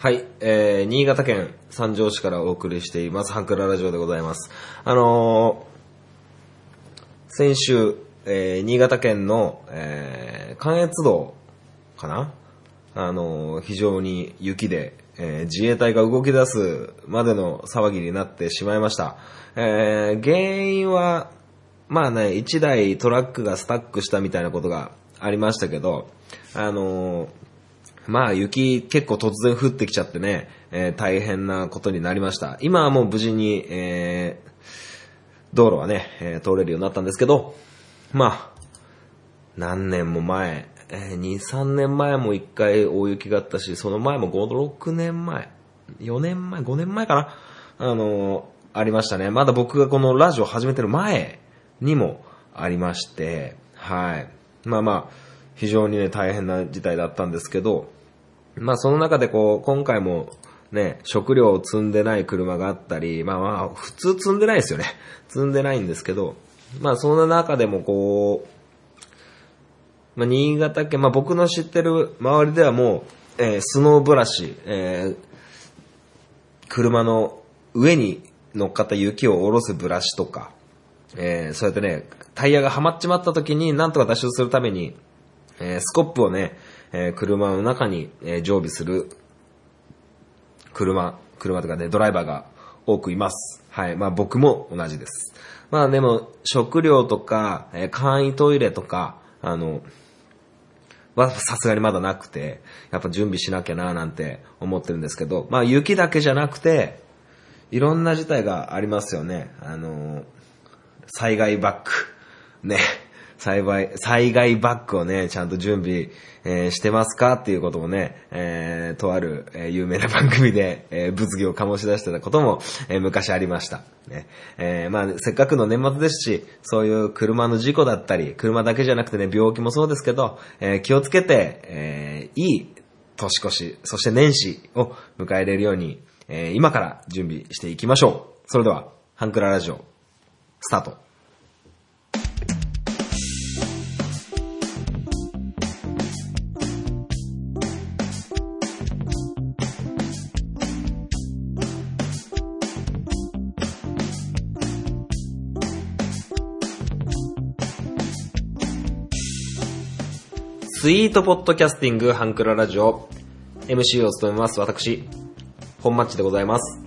はい、えー、新潟県三条市からお送りしています、ハンクララジオでございます。あのー、先週、えー、新潟県の、えー、関越道かな？あのー、非常に雪で、えー、自衛隊が動き出すまでの騒ぎになってしまいました。えー、原因は、まあね、一台トラックがスタックしたみたいなことがありましたけど、あのーまあ雪結構突然降ってきちゃってね、えー大変なことになりました。今はもう無事に、えー道路はね、えー通れるようになったんですけど、まあ、何年も前、えー2、3年前も1回大雪があったし、その前も5、6年前、4年前、5年前かな、あのーありましたね。まだ僕がこのラジオ始めてる前にもありまして、はい。まあまあ、非常にね、大変な事態だったんですけど、まあその中でこう、今回もね、食料を積んでない車があったり、まあまあ、普通積んでないですよね。積んでないんですけど、まあそんな中でもこう、まあ新潟県、まあ僕の知ってる周りではもう、えースノーブラシ、えー車の上に乗っかった雪を下ろすブラシとか、えーそうやってね、タイヤがはまっちまった時になんとか脱出するために、えースコップをね、えー車の中に、えー常備する車、車とかね、ドライバーが多くいます。はい。まあ僕も同じです。まあでも、食料とか、えー簡易トイレとか、あの、はさすがにまだなくて、やっぱ準備しなきゃななんて思ってるんですけど、まあ雪だけじゃなくて、いろんな事態がありますよね。あの、災害バッグ。ね。災害、災害バッグをね、ちゃんと準備、えーしてますかっていうこともね、えーとある、えー有名な番組で、え物議を醸し出してたことも、え昔ありました。ね。えーまあ、せっかくの年末ですし、そういう車の事故だったり、車だけじゃなくてね、病気もそうですけど、え気をつけて、えーいい年越し、そして年始を迎えれるように、え今から準備していきましょう。それでは、ハンクララジオ、スタート。スイートポッドキャスティングハンクララジオ MC を務めます私、本マッチでございます。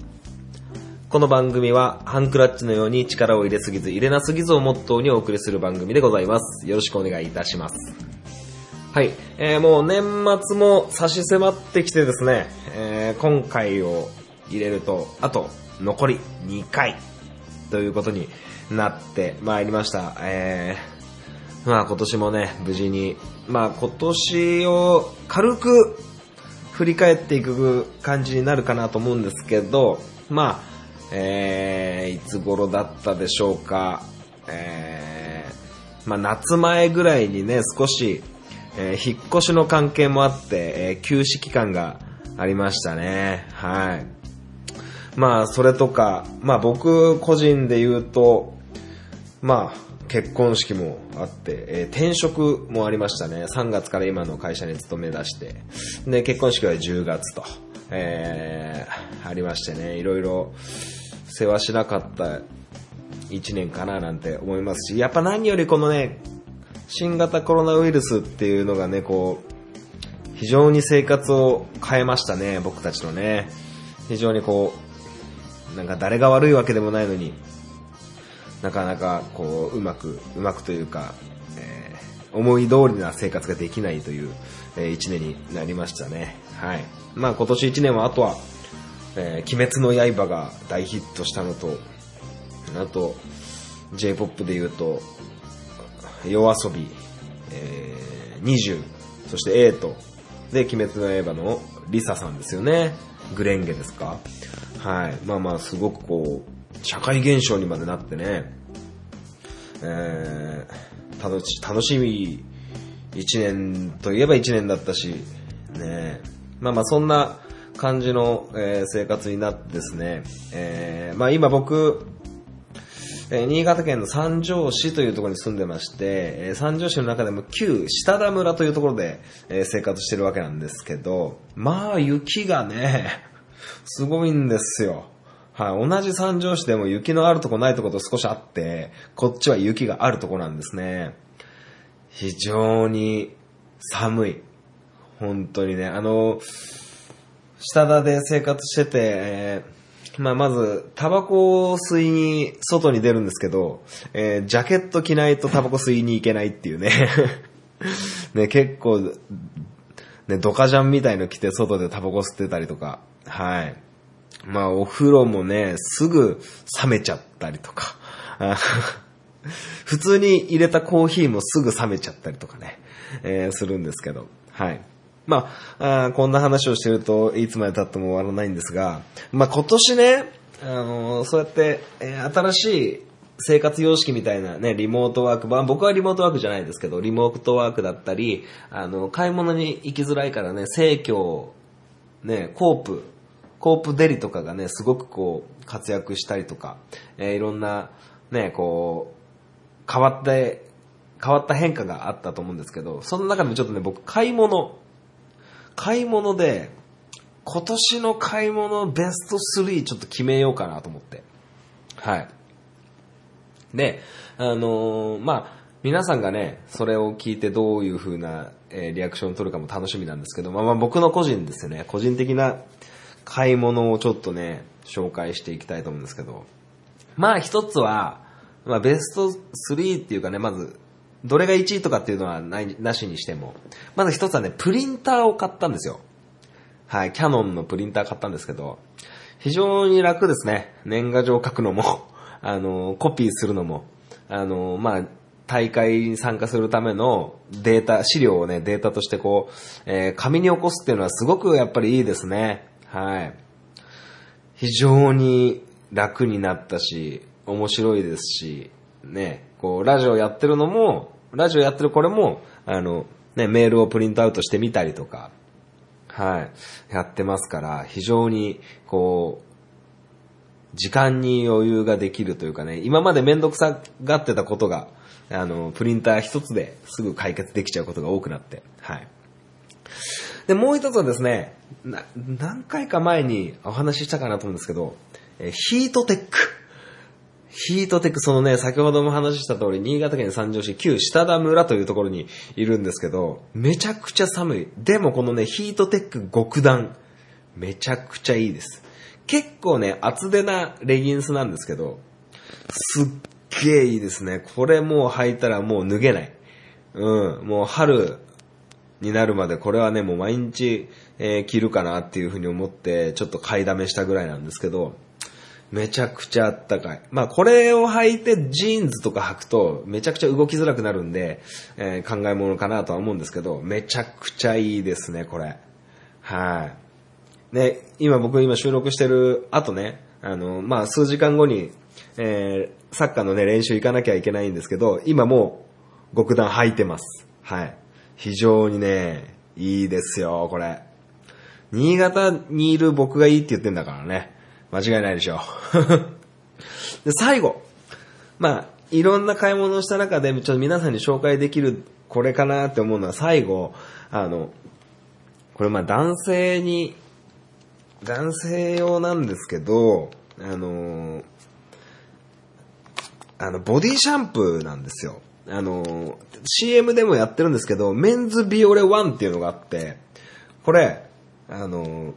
この番組はハンクラッチのように力を入れすぎず入れなすぎずをモットーにお送りする番組でございます。よろしくお願いいたします。はい、えー、もう年末も差し迫ってきてですね、えー、今回を入れると、あと残り2回ということになってまいりました。えー、まあ今年もね、無事に、まあ今年を軽く振り返っていく感じになるかなと思うんですけど、まあ、えー、いつ頃だったでしょうか、えー、まあ夏前ぐらいにね、少し、えー引っ越しの関係もあって、えー休止期間がありましたね。はい。まあ、それとか、まあ僕個人で言うと、まあ、結婚式もあって、えー転職もありましたね。3月から今の会社に勤め出して。で、結婚式は10月と、えーありましてね、いろいろ世話しなかった1年かななんて思いますし、やっぱ何よりこのね、新型コロナウイルスっていうのがね、こう、非常に生活を変えましたね、僕たちのね。非常にこう、なんか誰が悪いわけでもないのに、なかなかこう、うまく、うまくというか、えー思い通りな生活ができないという、えー一年になりましたね。はい。まあ今年一年はあとは、えー鬼滅の刃が大ヒットしたのと、あと、J-POP で言うと、夜遊び、えー、20、そしてエイト、で、鬼滅の刃のリサさんですよね。グレンゲですかはい。まあまあ、すごくこう、社会現象にまでなってね、えー、楽し、楽しみ一年といえば一年だったし、ねまあまあそんな感じの、えー生活になってですね、えーまあ今僕、えー新潟県の三条市というところに住んでまして、えー三条市の中でも旧下田村というところで、えー生活してるわけなんですけど、まあ雪がね、すごいんですよ。はい、同じ三条市でも雪のあるとこないとこと少しあって、こっちは雪があるとこなんですね。非常に寒い。本当にね、あの、下田で生活してて、えーまあ、まず、タバコを吸いに外に出るんですけど、えージャケット着ないとタバコ吸いに行けないっていうね。ね、結構、ね、ドカジャンみたいの着て外でタバコ吸ってたりとか、はい。まあ、お風呂もね、すぐ冷めちゃったりとか、普通に入れたコーヒーもすぐ冷めちゃったりとかね、えーするんですけど、はい。まああこんな話をしてるといつまで経っても終わらないんですが、まあ今年ね、あのーそうやって、えー新しい生活様式みたいなね、リモートワーク、まあ僕はリモートワークじゃないですけど、リモートワークだったり、あの、買い物に行きづらいからね、生協、ね、コープ、コープデリとかがね、すごくこう、活躍したりとか、えーいろんな、ね、こう、変わって、変わった変化があったと思うんですけど、その中でもちょっとね、僕、買い物、買い物で、今年の買い物ベスト3ちょっと決めようかなと思って。はい。で、あのーまあ、皆さんがね、それを聞いてどういう風な、えーリアクションを取るかも楽しみなんですけど、まあ、まあ僕の個人ですよね、個人的な買い物をちょっとね、紹介していきたいと思うんですけど、まあ一つは、まあベスト3っていうかね、まず、どれが1位とかっていうのはない、なしにしても、まず一つはね、プリンターを買ったんですよ。はい、キャノンのプリンター買ったんですけど、非常に楽ですね。年賀状書くのも、あの、コピーするのも、あの、まあ、大会に参加するためのデータ、資料をね、データとしてこう、えー紙に起こすっていうのはすごくやっぱりいいですね。はい。非常に楽になったし、面白いですし、ね、こう、ラジオやってるのも、ラジオやってるこれも、あの、ね、メールをプリントアウトしてみたりとか、はい、やってますから、非常に、こう、時間に余裕ができるというかね、今までめんどくさがってたことが、あの、プリンター一つですぐ解決できちゃうことが多くなって、はい。で、もう一つはですね、な何回か前にお話ししたかなと思うんですけど、えヒートテック。ヒートテック、そのね、先ほども話した通り、新潟県三条市旧下田村というところにいるんですけど、めちゃくちゃ寒い。でもこのね、ヒートテック極暖、めちゃくちゃいいです。結構ね、厚手なレギンスなんですけど、すっげえいいですね。これもう履いたらもう脱げない。うん、もう春になるまでこれはね、もう毎日、えー着るかなっていうふうに思って、ちょっと買いだめしたぐらいなんですけど、めちゃくちゃあったかい。まあこれを履いてジーンズとか履くとめちゃくちゃ動きづらくなるんで、えー考え物かなとは思うんですけど、めちゃくちゃいいですね、これ。はい。ね、今僕今収録してる後ね、あの、まあ数時間後に、えーサッカーのね、練習行かなきゃいけないんですけど、今もう極暖履いてます。はい。非常にね、いいですよ、これ。新潟にいる僕がいいって言ってんだからね。間違いないでしょう。で、最後。まあ、いろんな買い物をした中で、ちょっと皆さんに紹介できるこれかなって思うのは最後、あの、これまあ男性に、男性用なんですけど、あの、あの、ボディシャンプーなんですよ。あの、CM でもやってるんですけど、メンズビオレワンっていうのがあって、これ、あの、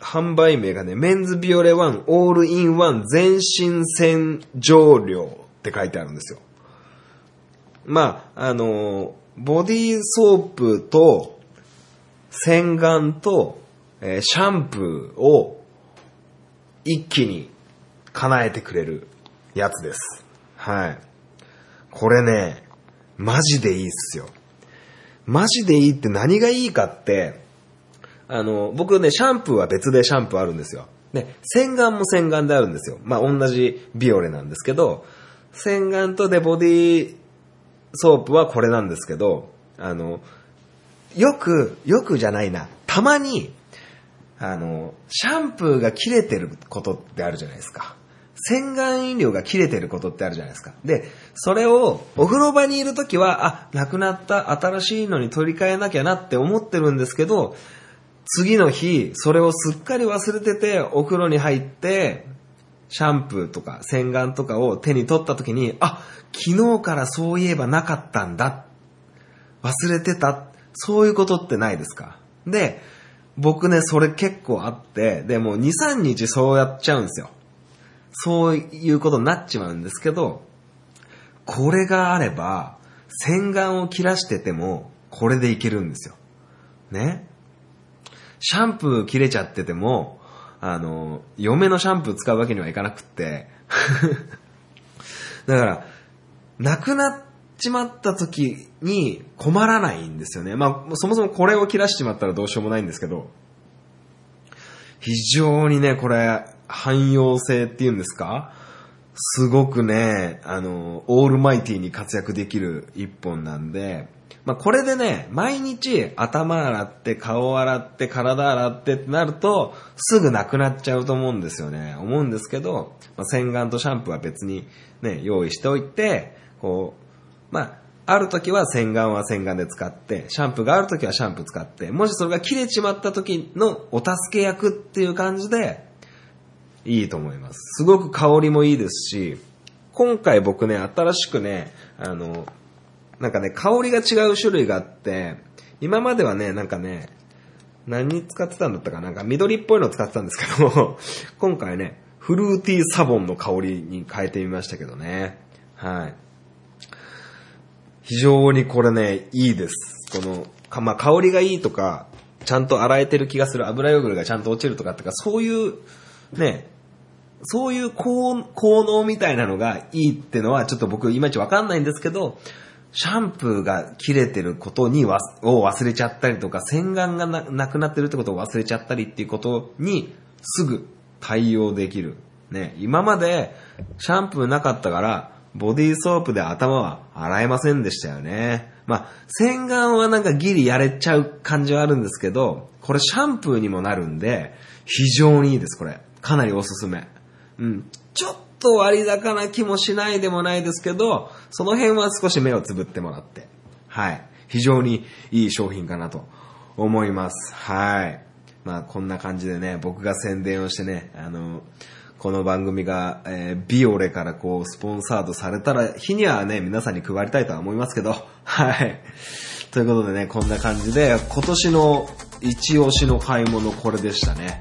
販売名がね、メンズビオレワンオールインワン全身洗浄料って書いてあるんですよ。まあ、あの、ボディーソープと洗顔と、えーシャンプーを一気に叶えてくれるやつです。はい。これね、マジでいいっすよ。マジでいいって何がいいかって、あの、僕ね、シャンプーは別でシャンプーあるんですよ。で、洗顔も洗顔であるんですよ。まあ、同じビオレなんですけど、洗顔とでボディソープはこれなんですけど、あの、よく、よくじゃないな。たまに、あの、シャンプーが切れてることってあるじゃないですか。洗顔飲料が切れてることってあるじゃないですか。で、それをお風呂場にいるときは、あ、なくなった新しいのに取り替えなきゃなって思ってるんですけど、次の日、それをすっかり忘れてて、お風呂に入って、シャンプーとか洗顔とかを手に取ったときに、あ、昨日からそういえばなかったんだ。忘れてた。そういうことってないですかで、僕ね、それ結構あって、で、もう2、3日そうやっちゃうんですよ。そういうことになっちまうんですけど、これがあれば、洗顔を切らしてても、これでいけるんですよ。ね？シャンプー切れちゃってても、あの、嫁のシャンプー使うわけにはいかなくって、だから、なくなっちまった時に困らないんですよね。まあ、そもそもこれを切らしちまったらどうしようもないんですけど、非常にね、これ、汎用性っていうんですか？すごくね、あの、オールマイティに活躍できる一本なんで、まあ、これでね、毎日頭洗って、顔洗って、体洗ってってなると、すぐなくなっちゃうと思うんですよね。思うんですけど、まあ、洗顔とシャンプーは別にね、用意しておいて、こう、まあ、ある時は洗顔は洗顔で使って、シャンプーがある時はシャンプー使って、もしそれが切れちまった時のお助け役っていう感じで、いいと思います。すごく香りもいいですし、今回僕ね、新しくね、あの、なんかね、香りが違う種類があって、今まではね、なんかね、何使ってたんだったかなんか緑っぽいの使ってたんですけど、今回ね、フルーティーサボンの香りに変えてみましたけどね。はい。非常にこれね、いいです。この、かまあ、香りがいいとか、ちゃんと洗えてる気がする油汚れがちゃんと落ちるとかってか、そういうね、そういう効能みたいなのがいいってのはちょっと僕いまいちわかんないんですけど、シャンプーが切れてることにわを忘れちゃったりとか、洗顔がなくなってるってことを忘れちゃったりっていうことにすぐ対応できる。ね、今までシャンプーなかったから、ボディーソープで頭は洗えませんでしたよね。まあ、洗顔はなんかギリやれちゃう感じはあるんですけど、これシャンプーにもなるんで、非常にいいです、これ。かなりおすすめ。うん。ちょっと割高な気もしないでもないですけど、その辺は少し目をつぶってもらって。はい。非常にいい商品かなと思います。はい。まあこんな感じでね、僕が宣伝をしてね、あの、この番組が、えー、ビオレからこう、スポンサードされたら、日にはね、皆さんに配りたいとは思いますけど、はい。ということでね、こんな感じで、今年の一押しの買い物これでしたね。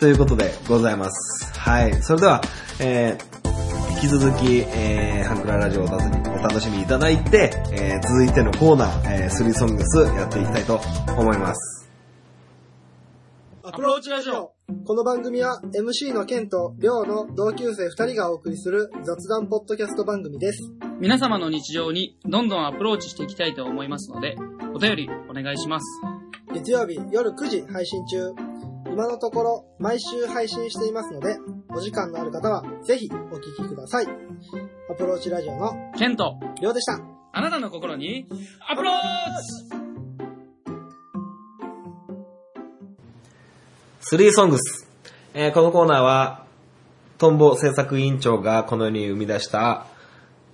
ということでございます。はい。それでは、えー、引き続き、えー、ハンクララジオをお楽しみいただいて、えー、続いてのコーナー、えー、スリーソングスやっていきたいと思います。アプローチラジオこの番組は MC のケンとリョウの同級生2人がお送りする雑談ポッドキャスト番組です。皆様の日常にどんどんアプローチしていきたいと思いますので、お便りお願いします。月曜日夜9時配信中。今のところ毎週配信していますので、お時間のある方はぜひお聞きください。アプローチラジオのケント、りょうでした。あなたの心にアプローチスリーソングス。えー、このコーナーは、トンボ制作委員長がこの世に生み出した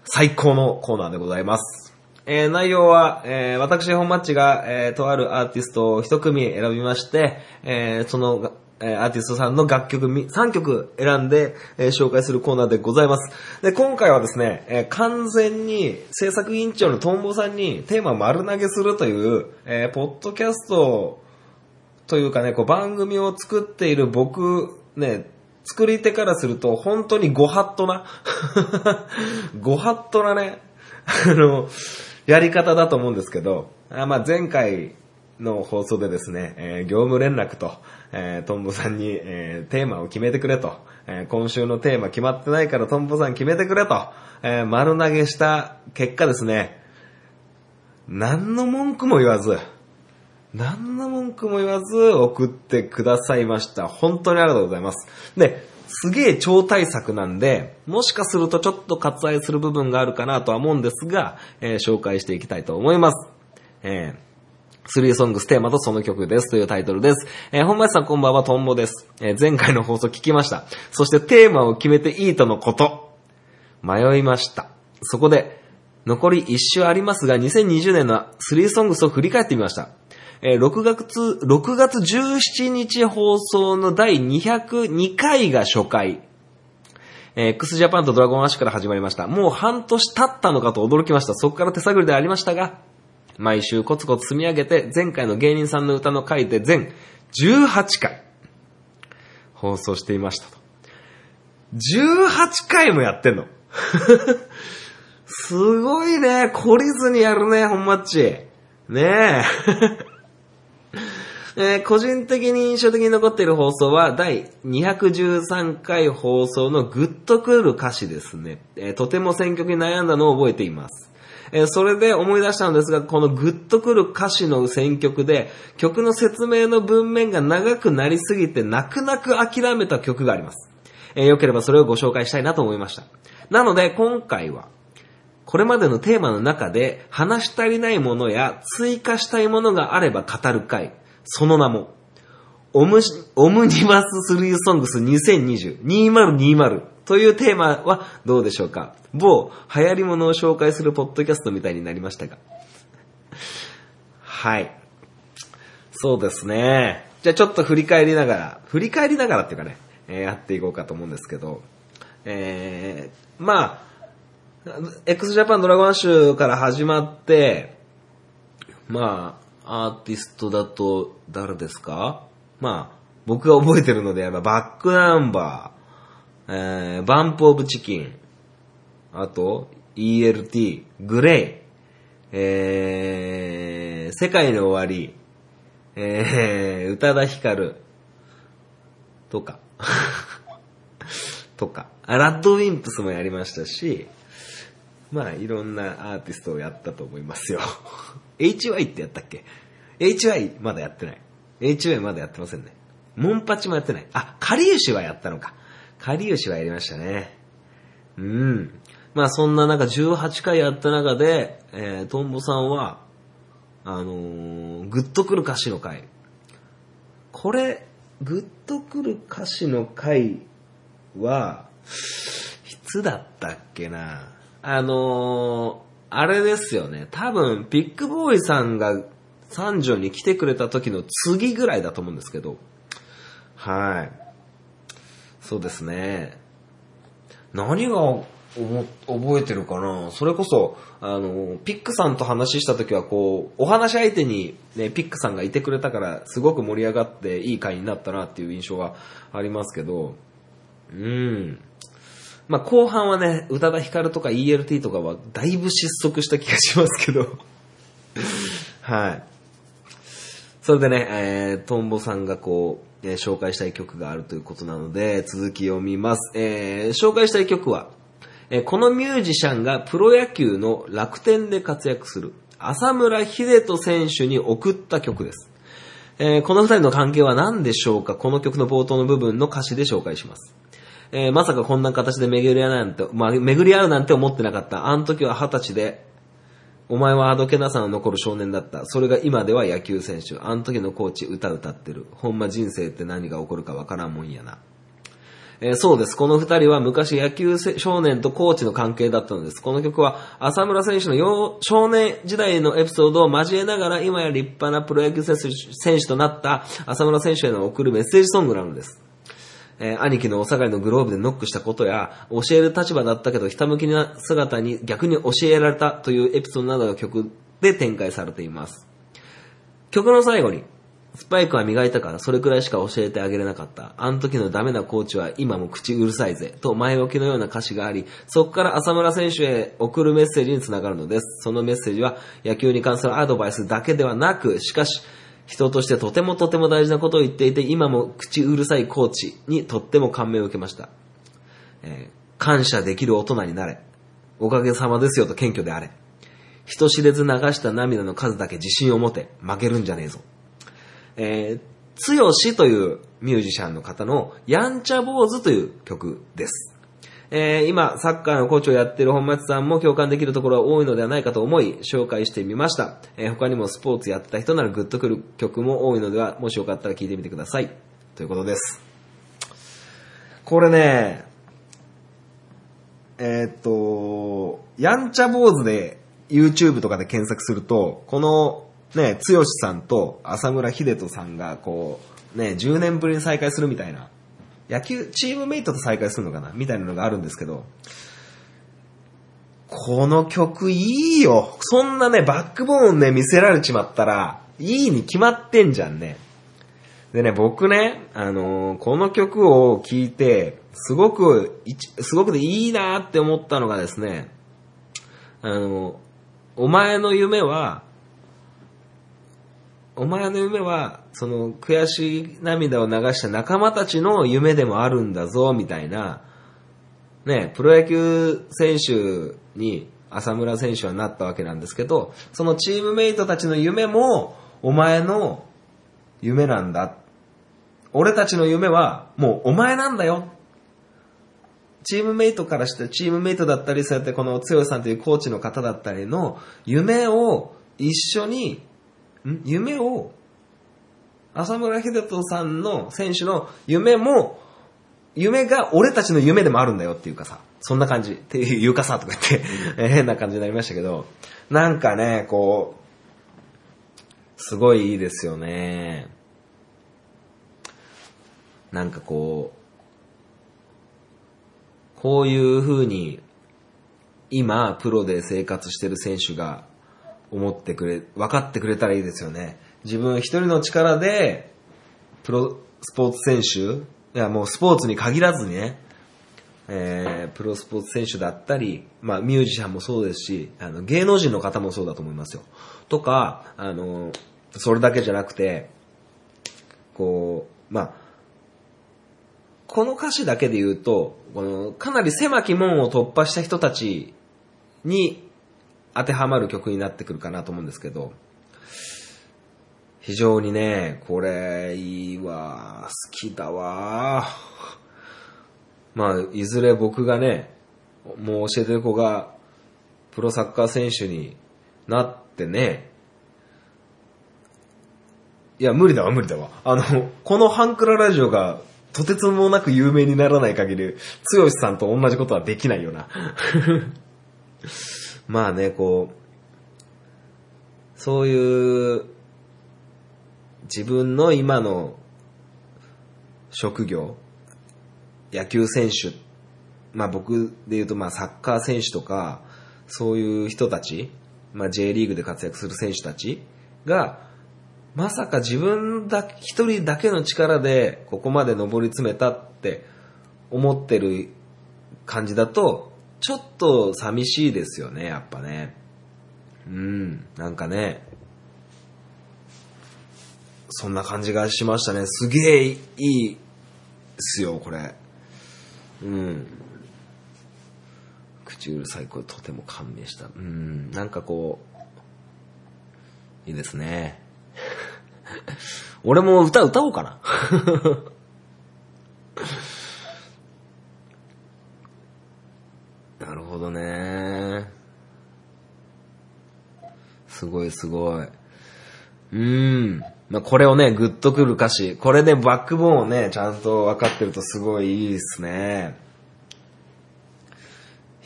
最高のコーナーでございます。えー、内容は、えー、私本マッチが、えー、とあるアーティストを一組選びまして、えー、その、え、アーティストさんの楽曲3曲選んで、え、紹介するコーナーでございます。で、今回はですね、え、完全に制作委員長のトンボさんにテーマ丸投げするという、え、ポッドキャストというかね、こう番組を作っている僕、ね、作り手からすると本当にご法度な、ご法度なね、あの、やり方だと思うんですけど、あまあ前回の放送でですね、えー、業務連絡と、えー、トンボさんに、えー、テーマを決めてくれと、え、今週のテーマ決まってないからトンボさん決めてくれと、え、丸投げした結果ですね、何の文句も言わず、何の文句も言わず送ってくださいました。本当にありがとうございます。で、すげえ超大作なんで、もしかするとちょっと割愛する部分があるかなとは思うんですが、えー、紹介していきたいと思います。えー、スリーソングステーマとその曲ですというタイトルです。えー本町さんこんばんは、トンボです。えー前回の放送聞きました。そしてテーマを決めていいとのこと。迷いました。そこで、残り1週ありますが、2020年のスリーソングスを振り返ってみました。えー6月、6月17日放送の第202回が初回。えー x ジャパンとドラゴンアッシュから始まりました。もう半年経ったのかと驚きました。そこから手探りでありましたが、毎週コツコツ積み上げて、前回の芸人さんの歌の回で全18回放送していましたと。18回もやってんの？すごいね。懲りずにやるね、ほんまっち。ねえ。えー個人的に印象的に残っている放送は第213回放送のグッとくる歌詞ですね。えーとても選曲に悩んだのを覚えています。えーそれで思い出したのですが、このグッとくる歌詞の選曲で、曲の説明の文面が長くなりすぎて泣く泣く諦めた曲があります。えーよければそれをご紹介したいなと思いました。なので今回は、これまでのテーマの中で話し足りないものや追加したいものがあれば語る会。その名も、オムオムニバススリーソングス2020、2020というテーマはどうでしょうか？某流行り物を紹介するポッドキャストみたいになりましたが。はい。そうですね。じゃあちょっと振り返りながら、振り返りながらっていうかね、えーやっていこうかと思うんですけど、えー、まあ、x ジャパンドラゴンアッシュから始まって、まあ、アーティストだと誰ですか？まあ、僕が覚えてるのであれば、バックナンバー、えー、バンプオブチキン、あと、ELT、グレイ、えー、世界の終わり、えー、宇多田ヒカル、とか、とか、ラッドウィンプスもやりましたし、まあ、いろんなアーティストをやったと思いますよ。HY ってやったっけ ?HY まだやってない。HY まだやってませんね。モンパチもやってない。あ、カリウシはやったのか。カリウシはやりましたね。うん。まあそんな中18回やった中で、えー、トンボさんは、あのー、グッとくる歌詞の回。これ、グッとくる歌詞の回は、いつだったっけな。あのー、あれですよね。多分、ビッグボーイさんが三条に来てくれた時の次ぐらいだと思うんですけど。はい。そうですね。何が覚えてるかな？それこそ、あの、ピックさんと話した時はこう、お話し相手にね、ピックさんがいてくれたから、すごく盛り上がっていい回になったなっていう印象がありますけど、うん。まあ、後半はね、宇多田ヒカルとか ELT とかはだいぶ失速した気がしますけど。はい。それでね、えー、トンボさんがこう、えー紹介したい曲があるということなので、続き読みます。えー、紹介したい曲は、えーこのミュージシャンがプロ野球の楽天で活躍する、浅村秀人選手に送った曲です。えーこの二人の関係は何でしょうか？この曲の冒頭の部分の歌詞で紹介します。えーまさかこんな形で巡り合うなんて、まあ、巡り合うなんて思ってなかった。あの時は二十歳で、お前はあどけなさの残る少年だった。それが今では野球選手。あの時のコーチ歌歌ってる。ほんま人生って何が起こるかわからんもんやな。えーそうです。この二人は昔野球少年とコーチの関係だったのです。この曲は浅村選手の少年時代のエピソードを交えながら今や立派なプロ野球選手となった浅村選手への送るメッセージソングなのです。えー兄貴のお下がりのグローブでノックしたことや、教える立場だったけど、ひたむきな姿に逆に教えられたというエピソードなどが曲で展開されています。曲の最後に、スパイクは磨いたからそれくらいしか教えてあげれなかった。あの時のダメなコーチは今も口うるさいぜ。と前置きのような歌詞があり、そこから浅村選手へ送るメッセージにつながるのです。そのメッセージは野球に関するアドバイスだけではなく、しかし、人としてとてもとても大事なことを言っていて、今も口うるさいコーチにとっても感銘を受けました。えー感謝できる大人になれ。おかげさまですよと謙虚であれ。人知れず流した涙の数だけ自信を持て。負けるんじゃねえぞ。えー、つよしというミュージシャンの方のやんちゃ坊主という曲です。えー今、サッカーのコーチをやっている本町さんも共感できるところが多いのではないかと思い、紹介してみました。えー他にもスポーツやった人ならグッとくる曲も多いのでは、もしよかったら聴いてみてください。ということです。これね、えーっと、やんちゃ坊主で YouTube とかで検索すると、このね、剛さんと浅村秀人さんがこう、ね、10年ぶりに再会するみたいな、野球、チームメイトと再会するのかなみたいなのがあるんですけど、この曲いいよ。そんなね、バックボーンね、見せられちまったら、いいに決まってんじゃんね。でね、僕ね、あのーこの曲を聴いて、すごく、すごくでいいなって思ったのがですね、あの、お前の夢は、お前の夢は、その悔しい涙を流した仲間たちの夢でもあるんだぞ、みたいな、ね、プロ野球選手に浅村選手はなったわけなんですけど、そのチームメイトたちの夢も、お前の夢なんだ。俺たちの夢は、もうお前なんだよ。チームメイトからして、チームメイトだったり、そうやってこの剛さんというコーチの方だったりの夢を一緒に、夢を、浅村秀人さんの選手の夢も、夢が俺たちの夢でもあるんだよっていうかさ、そんな感じ。っていう、かさとか言って、えー変な感じになりましたけど、なんかね、こう、すごいいいですよね。なんかこう、こういう風に、今、プロで生活してる選手が思ってくれ、分かってくれたらいいですよね。自分一人の力で、プロスポーツ選手、いやもうスポーツに限らずにね、えープロスポーツ選手だったり、まあミュージシャンもそうですし、あの芸能人の方もそうだと思いますよ。とか、あの、それだけじゃなくて、こう、まあ、この歌詞だけで言うと、このかなり狭き門を突破した人たちに当てはまる曲になってくるかなと思うんですけど、非常にね、これいいわ、好きだわ。まあ、いずれ僕がね、もう教えてる子がプロサッカー選手になってね、いや、無理だわ、無理だわ。あの、このハンクララジオがとてつもなく有名にならない限り、つよしさんと同じことはできないよな。まあね、こう、そういう、自分の今の職業、野球選手、まあ僕で言うとまあサッカー選手とか、そういう人たち、まあ J リーグで活躍する選手たちが、まさか自分だ、一人だけの力でここまで上り詰めたって思ってる感じだと、ちょっと寂しいですよね、やっぱね。うん、なんかね、そんな感じがしましたね。すげえいいっすよ、これ。うん。口うるさい声とても感銘した。うん、なんかこう、いいですね。俺も歌歌おうかな。なるほどね。すごいすごい。うーん。まあ、これをね、グッとくる歌詞。これでバックボーンをね、ちゃんと分かってるとすごいいいですね。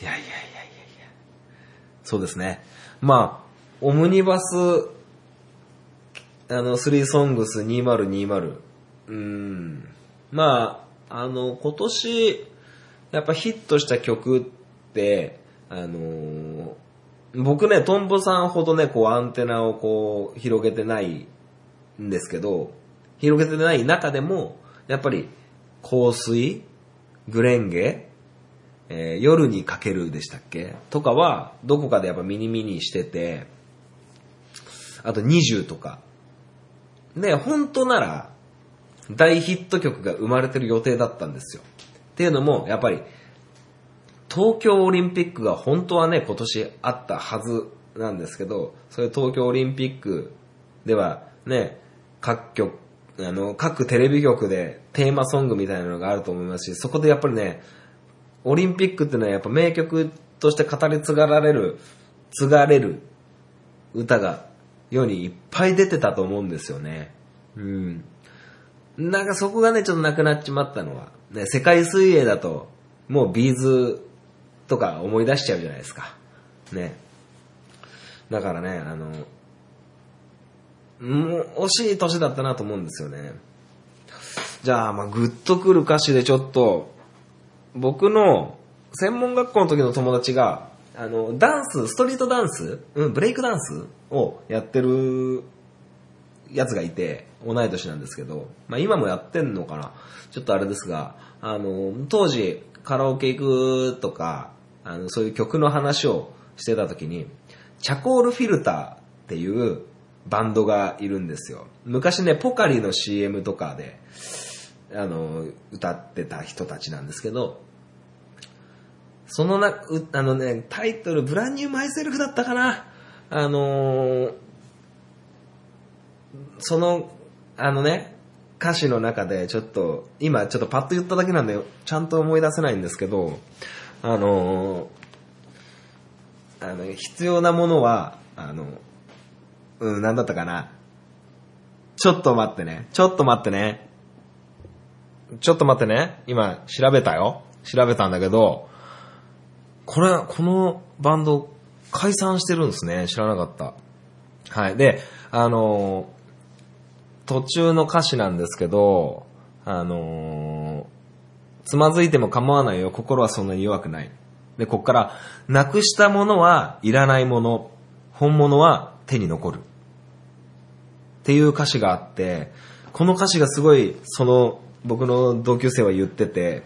いやいやいやいやいや。そうですね。まあ、オムニバス、あの、スリーソングス2020。うん。まあ、あの、今年、やっぱヒットした曲、あのー僕ね、トンボさんほどね、こうアンテナをこう広げてないんですけど、広げてない中でも、やっぱり香水、グレンゲ、えー夜にかけるでしたっけ？とかは、どこかでやっぱミニミニしてて、あと20とか。ね、本当なら、大ヒット曲が生まれてる予定だったんですよ。っていうのも、やっぱり、東京オリンピックが本当はね、今年あったはずなんですけど、そういう東京オリンピックではね、各局、あの、各テレビ局でテーマソングみたいなのがあると思いますし、そこでやっぱりね、オリンピックってのはやっぱ名曲として語り継がれる、継がれる歌が世にいっぱい出てたと思うんですよね。うん。なんかそこがね、ちょっとなくなっちまったのは、ね、世界水泳だと、もうビーズとか思い出しちゃうじゃないですか。ね。だからね、あの、もう惜しい年だったなと思うんですよね。じゃあ、まあ、グッとくる歌詞でちょっと、僕の専門学校の時の友達が、あの、ダンス、ストリートダンスうん、ブレイクダンスをやってるやつがいて、同い年なんですけど、まあ今もやってんのかなちょっとあれですが、あの、当時カラオケ行くとか、あの、そういう曲の話をしてた時に、チャコールフィルターっていうバンドがいるんですよ。昔ね、ポカリの CM とかで、あの、歌ってた人たちなんですけど、そのな、あのね、タイトル、ブランニューマイセルフだったかなあのーその、あのね、歌詞の中でちょっと、今ちょっとパッと言っただけなんで、ちゃんと思い出せないんですけど、あのあの、必要なものは、あの、うん、なんだったかな。ちょっと待ってね。ちょっと待ってね。ちょっと待ってね。今、調べたよ。調べたんだけど、これ、このバンド、解散してるんですね。知らなかった。はい。で、あの途中の歌詞なんですけど、あのーつまずいても構わないよ。心はそんなに弱くない。で、こっから、なくしたものはいらないもの。本物は手に残る。っていう歌詞があって、この歌詞がすごい、その、僕の同級生は言ってて、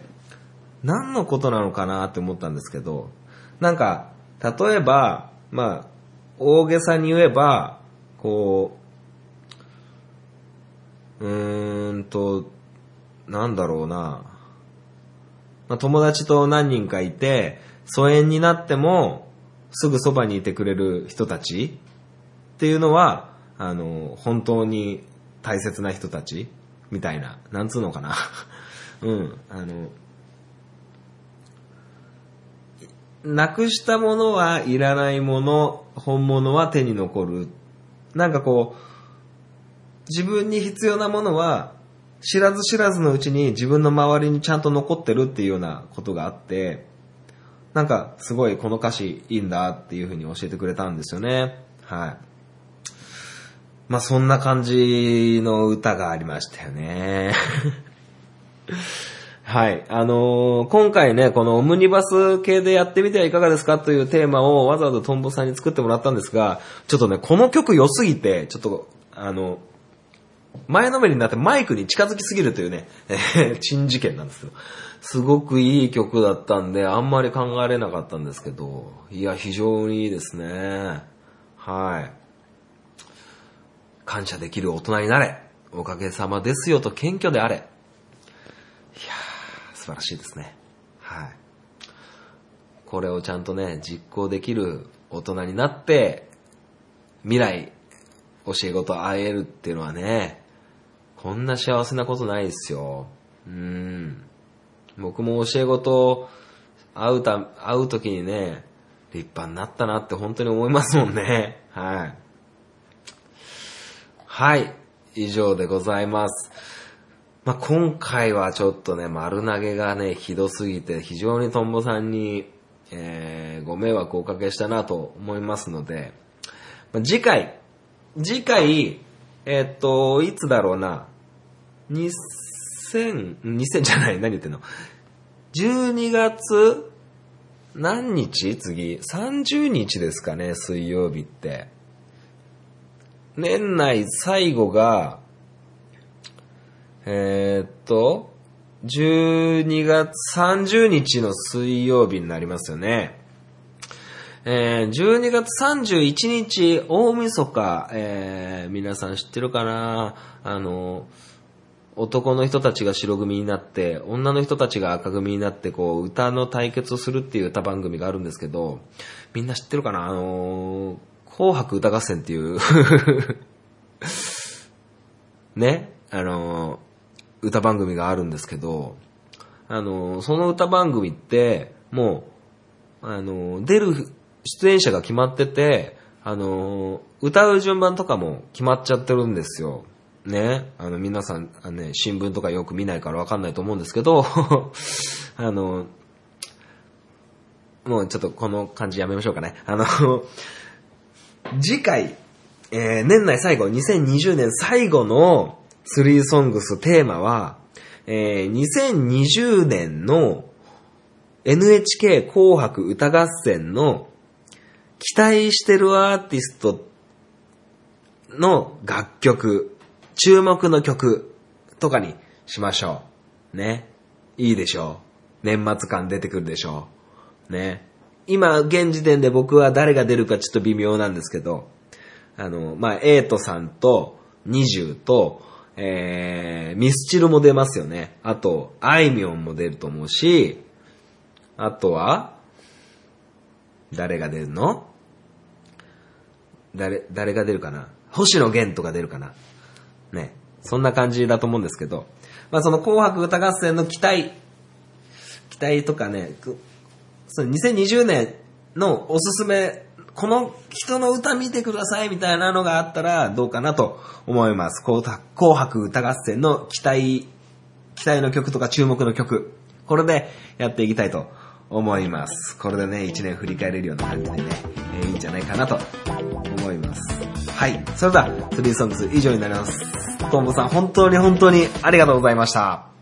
何のことなのかなって思ったんですけど、なんか、例えば、まあ、大げさに言えば、こう、うーんと、なんだろうな。まあ、友達と何人かいて、疎遠になっても、すぐそばにいてくれる人たちっていうのは、あの、本当に大切な人たちみたいな。なんつうのかな。うん。あの、なくしたものはいらないもの、本物は手に残る。なんかこう、自分に必要なものは、知らず知らずのうちに自分の周りにちゃんと残ってるっていうようなことがあって、なんかすごいこの歌詞いいんだっていうふうに教えてくれたんですよね。はい。まあそんな感じの歌がありましたよね。はい。あのー今回ね、このオムニバス系でやってみてはいかがですかというテーマをわざわざトンボさんに作ってもらったんですが、ちょっとね、この曲良すぎて、ちょっと、あの、前のめりになってマイクに近づきすぎるというね、え ー珍事件なんですけど、すごくいい曲だったんで、あんまり考えれなかったんですけど、いや、非常にいいですね。はい。感謝できる大人になれ。おかげさまですよと謙虚であれ。いやー、素晴らしいですね。はい。これをちゃんとね、実行できる大人になって、未来、教え子と会えるっていうのはね、こんな幸せなことないですよ。うん。僕も教え子と会うた、会う時にね、立派になったなって本当に思いますもんね。はい。はい。以上でございます。まあ、今回はちょっとね、丸投げがね、ひどすぎて、非常にトンボさんに、えー、ご迷惑をおかけしたなと思いますので、まあ次回、次回、えーっと、いつだろうな、2000、2000じゃない、何言ってんの？12月、何日？次 ?30 日ですかね、水曜日って。年内最後が、えーっと、12月30日の水曜日になりますよね。えー、12月31日、大晦日、えー、皆さん知ってるかな？あの、男の人たちが白組になって、女の人たちが赤組になって、こう、歌の対決をするっていう歌番組があるんですけど、みんな知ってるかな？あのー、紅白歌合戦っていう、ね、あのー、歌番組があるんですけど、あのー、その歌番組って、もう、あの、出る出演者が決まってて、あの、歌う順番とかも決まっちゃってるんですよ。ね。あの、皆さん、あのね、新聞とかよく見ないからわかんないと思うんですけど、あの、もうちょっとこの感じやめましょうかね。あの、次回、えー年内最後、2020年最後の3ソングステーマは、えー2020年の NHK 紅白歌合戦の期待してるアーティストの楽曲、注目の曲とかにしましょう。ね。いいでしょう。年末感出てくるでしょう。ね。今、現時点で僕は誰が出るかちょっと微妙なんですけど、あの、まあ、エイトさんと、ニジューと、えー、ミスチルも出ますよね。あと、あいみょんも出ると思うし、あとは、誰が出るの？誰、誰が出るかな？星野源とか出るかな？ね。そんな感じだと思うんですけど、まあその紅白歌合戦の期待、期待とかね、その2020年のおすすめ、この人の歌見てくださいみたいなのがあったらどうかなと思います。紅白紅白歌合戦の期待、期待の曲とか注目の曲。これでやっていきたいと思います。これでね、一年振り返れるような感じでね、えーいいんじゃないかなと思います。はい。それでは、トリーソングス以上になります。トンボさん、本当に本当にありがとうございました。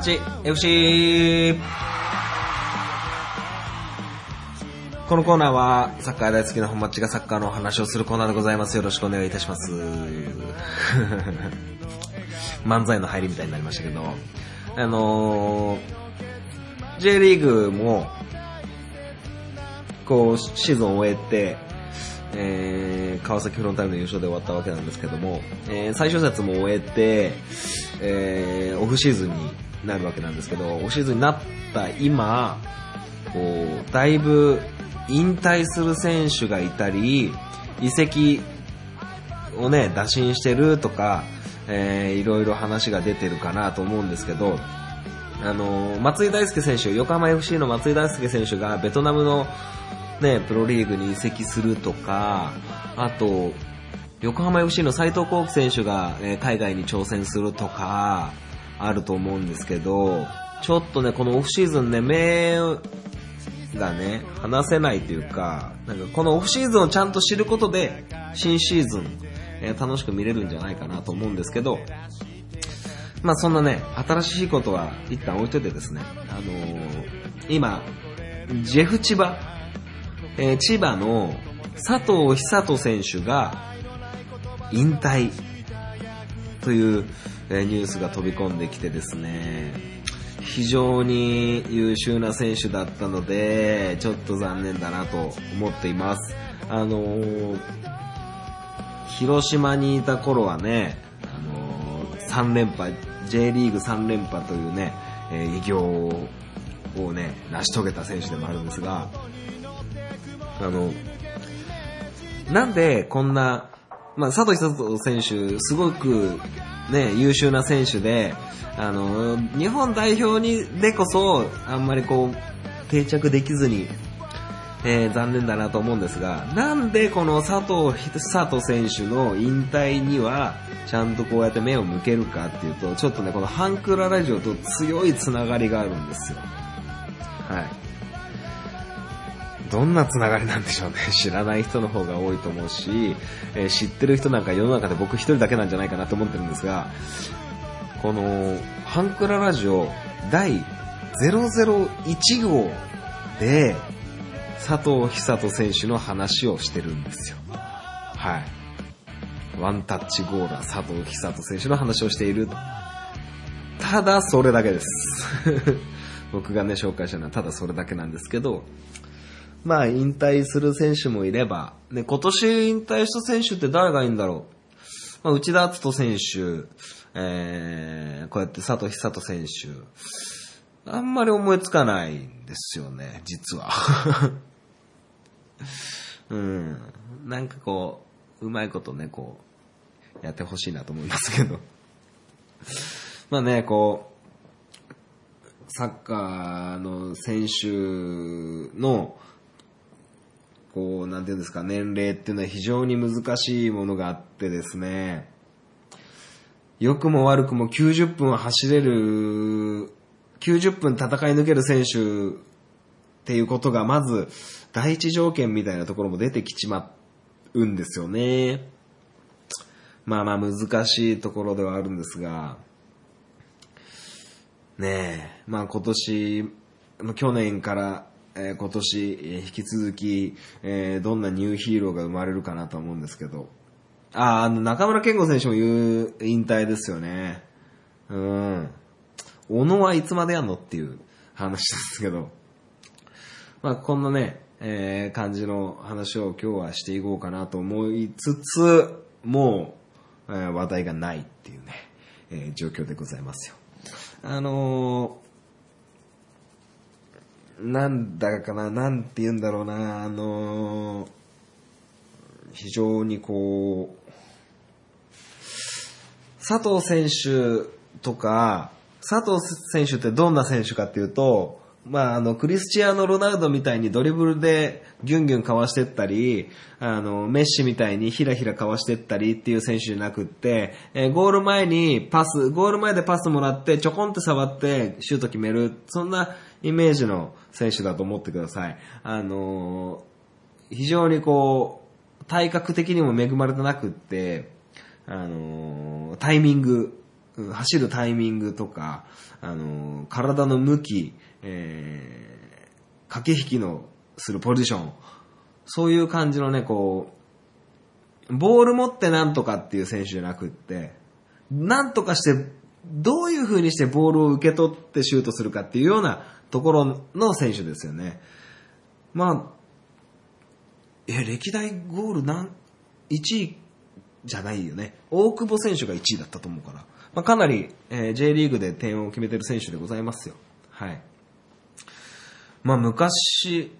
ッチ FC! このコーナーは、サッカー大好きな本マッチがサッカーのお話をするコーナーでございます。よろしくお願いいたします。漫才の入りみたいになりましたけど、あのー、J リーグも、こう、シーズンを終えて、えー、川崎フロンターレの優勝で終わったわけなんですけども、えー最終節も終えて、えーオフシーズンになるわけなんですけど、オシーズンになった今、こう、だいぶ引退する選手がいたり、移籍をね、打診してるとか、えーいろいろ話が出てるかなと思うんですけど、あのー松井大輔選手、横浜 FC の松井大輔選手がベトナムのね、プロリーグに移籍するとか、あと、横浜 FC の斉藤幸輝選手が、え海外に挑戦するとか、あると思うんですけど、ちょっとね、このオフシーズンね、目がね、離せないというか、なんかこのオフシーズンをちゃんと知ることで、新シーズン、えー楽しく見れるんじゃないかなと思うんですけど、まあそんなね、新しいことは一旦置いといてですね、あのー今、ジェフ千葉、えー千葉の佐藤久人選手が引退という、えニュースが飛び込んできてですね、非常に優秀な選手だったので、ちょっと残念だなと思っています。あのー広島にいた頃はね、あのー3連覇、J リーグ3連覇というね、えー偉業をね、成し遂げた選手でもあるんですが、あの、なんでこんな、まあ、佐藤久人選手、すごくね、優秀な選手で、あの、日本代表にでこそ、あんまりこう、定着できずに、えー残念だなと思うんですが、なんでこの佐藤久人選手の引退には、ちゃんとこうやって目を向けるかっていうと、ちょっとね、このハンクララジオと強いつながりがあるんですよ。はい。どんなつながりなんでしょうね。知らない人の方が多いと思うし、えー知ってる人なんか世の中で僕一人だけなんじゃないかなと思ってるんですが、この、ハンクララジオ第001号で、佐藤久人選手の話をしてるんですよ。はい。ワンタッチゴーラー佐藤久人選手の話をしている。ただそれだけです。僕がね、紹介したのはただそれだけなんですけど、まあ、引退する選手もいれば、ね、今年引退した選手って誰がいいんだろう。まあ、内田篤人選手、えー、こうやって佐藤久人選手、あんまり思いつかないんですよね、実は。うん。なんかこう、うまいことね、こう、やってほしいなと思いますけど。まあね、こう、サッカーの選手の、こう、なんていうんですか、年齢っていうのは非常に難しいものがあってですね、良くも悪くも90分走れる、90分戦い抜ける選手っていうことがまず第一条件みたいなところも出てきちまうんですよね。まあまあ難しいところではあるんですが、ねえ、まあ今年、去年から、えー今年、引き続き、えーどんなニューヒーローが生まれるかなと思うんですけど、あ、あの中村健吾選手も言う引退ですよね。うん。小野はいつまでやんのっていう話ですけど、まあこんなね、えー感じの話を今日はしていこうかなと思いつつ、もう、えー話題がないっていうね、えー状況でございますよ。あのなんだかな、なんて言うんだろうな、あのー非常にこう、佐藤選手とか、佐藤選手ってどんな選手かっていうと、まあ、あの、クリスチアーノ・ロナウドみたいにドリブルでギュンギュンかわしてったり、あの、メッシみたいにひらひらかわしてったりっていう選手じゃなくって、えーゴール前にパス、ゴール前でパスもらって、ちょこんって触ってシュート決める、そんなイメージの選手だと思ってください。あのー非常にこう、体格的にも恵まれてなくって、あのータイミング、走るタイミングとか、あのー体の向き、えー駆け引きのするポジション、そういう感じのね、こう、ボール持ってなんとかっていう選手じゃなくって、なんとかして、どういう風にしてボールを受け取ってシュートするかっていうようなところの選手ですよね。まあ、え、歴代ゴール何、1位じゃないよね。大久保選手が1位だったと思うから。まあ、かなり、えー J リーグで点を決めてる選手でございますよ。はい。まあ、昔、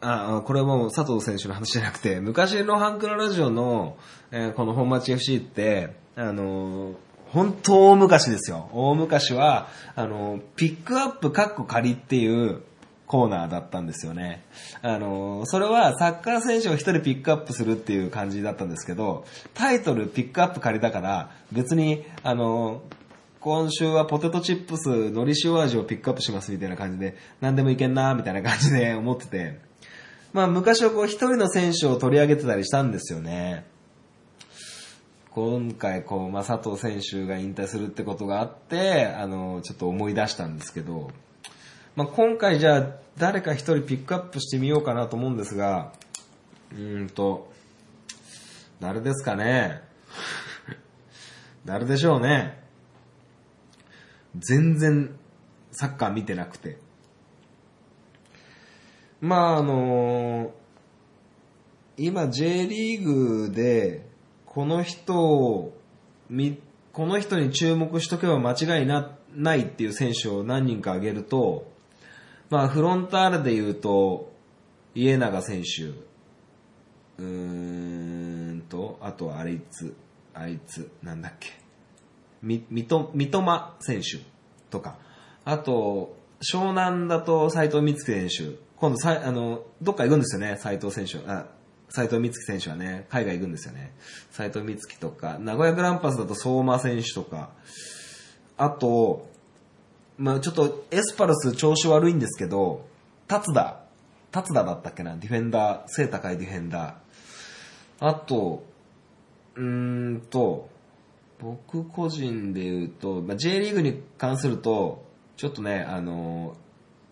あ、あこれはもう佐藤選手の話じゃなくて、昔のハンクララジオの、えーこの本町 FC って、あのー本当大昔ですよ。大昔は、あのピックアップカッコ仮っていうコーナーだったんですよね。あのそれはサッカー選手を一人ピックアップするっていう感じだったんですけど、タイトルピックアップ仮だから、別に、あの今週はポテトチップス、海苔塩味をピックアップしますみたいな感じで、何でもいけんなみたいな感じで思ってて、まあ昔はこう一人の選手を取り上げてたりしたんですよね。今回こう、まあ佐藤選手が引退するってことがあって、あの、ちょっと思い出したんですけど、まあ今回じゃあ誰か一人ピックアップしてみようかなと思うんですが、うーんと、誰ですかね？誰でしょうね？全然サッカー見てなくて。まああの今 J リーグでこの人をみこの人に注目しとけば間違いなないっていう選手を何人か挙げると、まあフロンターレで言うと家長選手、うーんと、あとあいつ、あいつ、なんだっけ。み、みと、三笘選手とか、あと、湘南だと斉藤光希選手、今度さ、あの、どっか行くんですよね、斉藤選手。あ、斉藤光希選手はね、海外行くんですよね。斉藤光希とか、名古屋グランパスだと相馬選手とか、あと、まあちょっとエスパルス調子悪いんですけど、達田、達田だったっけな、ディフェンダー、背高いディフェンダー。あと、うーんと、僕個人で言うと、まあ、J リーグに関すると、ちょっとね、あの、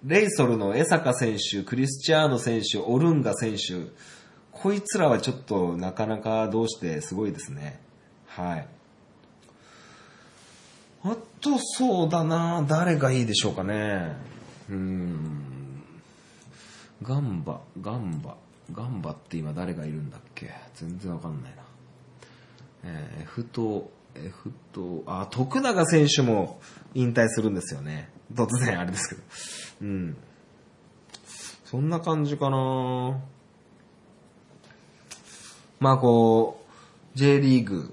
レイソルの江坂選手、クリスチアーノ選手、オルンガ選手、こいつらはちょっとなかなかどうしてすごいですね。はい。あと、そうだな誰がいいでしょうかね。うーん。ガンバ、ガンバ、ガンバって今誰がいるんだっけ全然わかんないな。えー、F と、F と、あ、徳永選手も引退するんですよね。突然あれですけど。うん。そんな感じかなまあこう、J リーグ、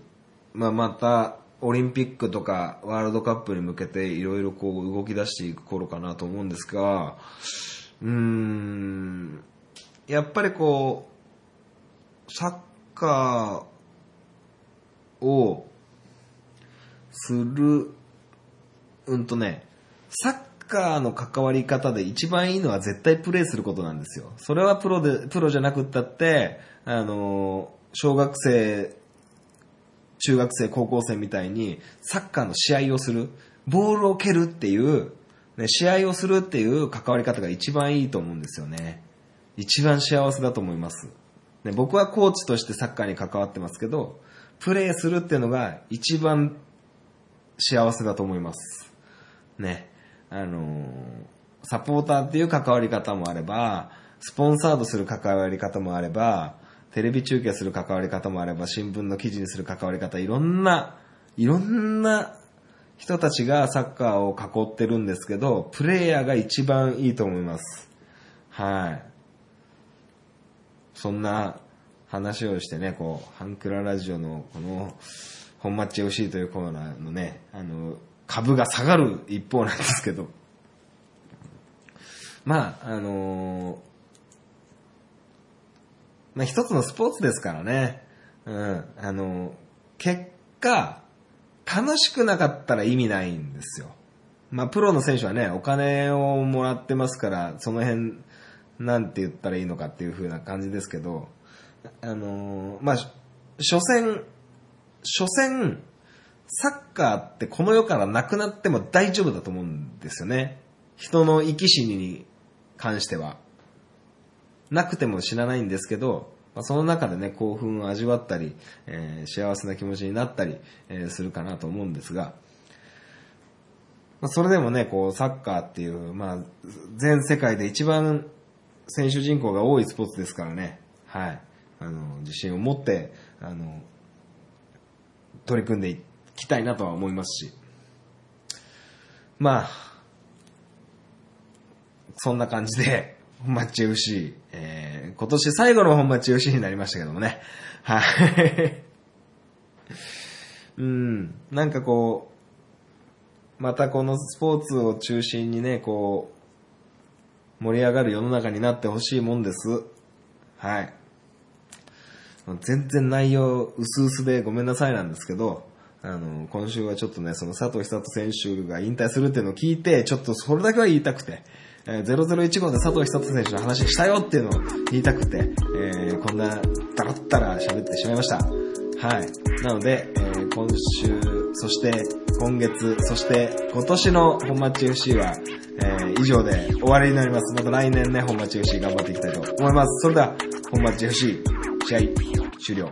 まあまた、オリンピックとかワールドカップに向けていろいろこう動き出していく頃かなと思うんですが、うーん、やっぱりこう、サッカーをする、うんとね、サッカーの関わり方で一番いいのは絶対プレーすることなんですよ。それはプロで、プロじゃなくったって、あの、小学生、中学生、高校生みたいにサッカーの試合をする、ボールを蹴るっていう、ね、試合をするっていう関わり方が一番いいと思うんですよね。一番幸せだと思います。ね、僕はコーチとしてサッカーに関わってますけど、プレーするっていうのが一番幸せだと思います。ね。あのーサポーターっていう関わり方もあれば、スポンサードする関わり方もあれば、テレビ中継する関わり方もあれば、新聞の記事にする関わり方、いろんな、いろんな人たちがサッカーを囲ってるんですけど、プレイヤーが一番いいと思います。はい。そんな話をしてね、こう、ハンクララジオのこの、本マッチ FC というコーナーのね、あの、株が下がる一方なんですけど、まあ、あのーまあ一つのスポーツですからね、うん、あの結果、楽しくなかったら意味ないんですよ。まあ、プロの選手はね、お金をもらってますから、その辺、なんて言ったらいいのかっていう風な感じですけど、あのまあ、所詮、所詮、サッカーってこの世からなくなっても大丈夫だと思うんですよね。人の生き死にに関しては。なくても知らないんですけど、まあ、その中でね、興奮を味わったり、えー幸せな気持ちになったり、えーするかなと思うんですが、まあ、それでもね、こう、サッカーっていう、まあ、全世界で一番選手人口が多いスポーツですからね、はい。あの、自信を持って、あの、取り組んでいきたいなとは思いますし、まあ、そんな感じで、本マッチ FC、えー、今年最後の本マッチ FC になりましたけどもね。はい。うん、なんかこう、またこのスポーツを中心にね、こう、盛り上がる世の中になってほしいもんです。はい。全然内容薄々でごめんなさいなんですけど、あの、今週はちょっとね、その佐藤久人選手が引退するっていうのを聞いて、ちょっとそれだけは言いたくて、えー001号で佐藤久人選手の話したよっていうのを言いたくて、えーこんなダラッダラ喋ってしまいました。はい。なので、えー今週、そして今月、そして今年の本マッチ FC は、えー以上で終わりになります。また来年ね、本マッチ FC 頑張っていきたいと思います。それでは、本マッチ FC、試合終了。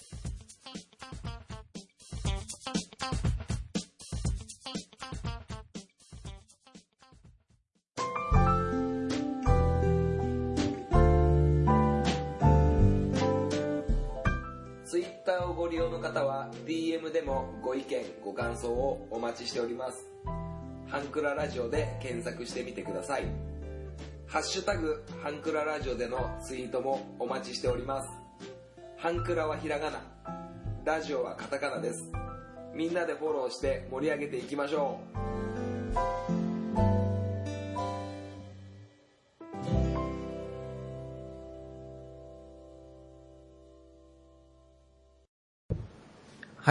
ご利用の方は DM でもご意見ご感想をお待ちしておりますハンクララジオで検索してみてくださいハッシュタグ、ハンクララジオでのツイートもお待ちしております。ハンクラはひらがな、ラジオはカタカナです。みんなでフォローして盛り上げていきましょう。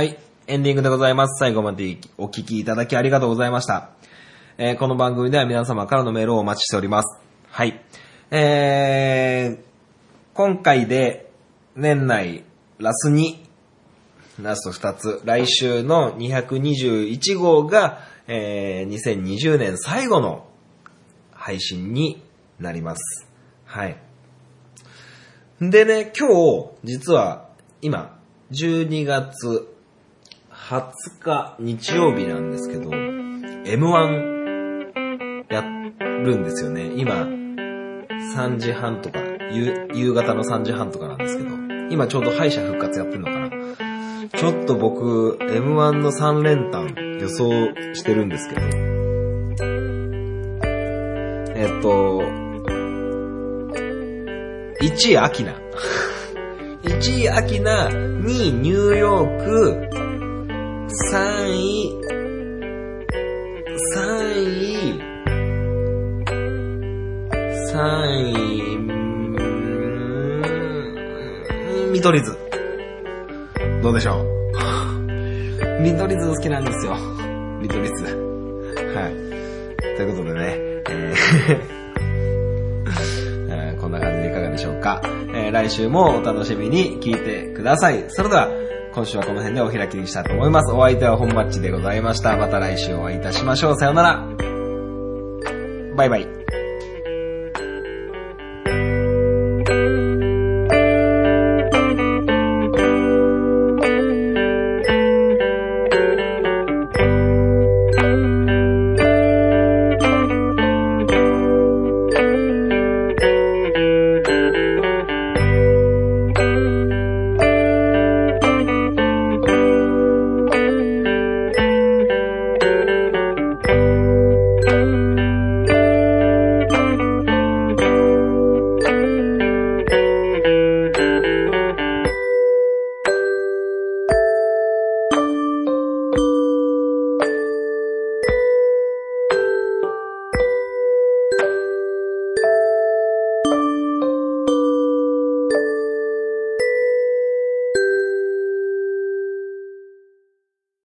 はい。エンディングでございます。最後までお聞きいただきありがとうございました。えーこの番組では皆様からのメールをお待ちしております。はい。えー、今回で年内ラス2、ラスト2つ、来週の221号が、えー、2020年最後の配信になります。はい。でね、今日、実は、今、12月20日日曜日なんですけど、M1 やるんですよね。今、3時半とか、夕夕方の3時半とかなんですけど、今ちょうど敗者復活やってるのかな。ちょっと僕、M1 の3連単予想してるんですけど、えっと、1位アキナ。1位アキナ、2位ニューヨーク、3位、3位、3位、うーん見取り図。どうでしょう見取り図好きなんですよ。見取り図。はい。ということでね、えーこんな感じでいかがでしょうか。えー来週もお楽しみに聞いてください。それでは、今週はこの辺でお開きにしたいと思います。お相手は本マッチでございました。また来週お会いいたしましょう。さよなら。バイバイ。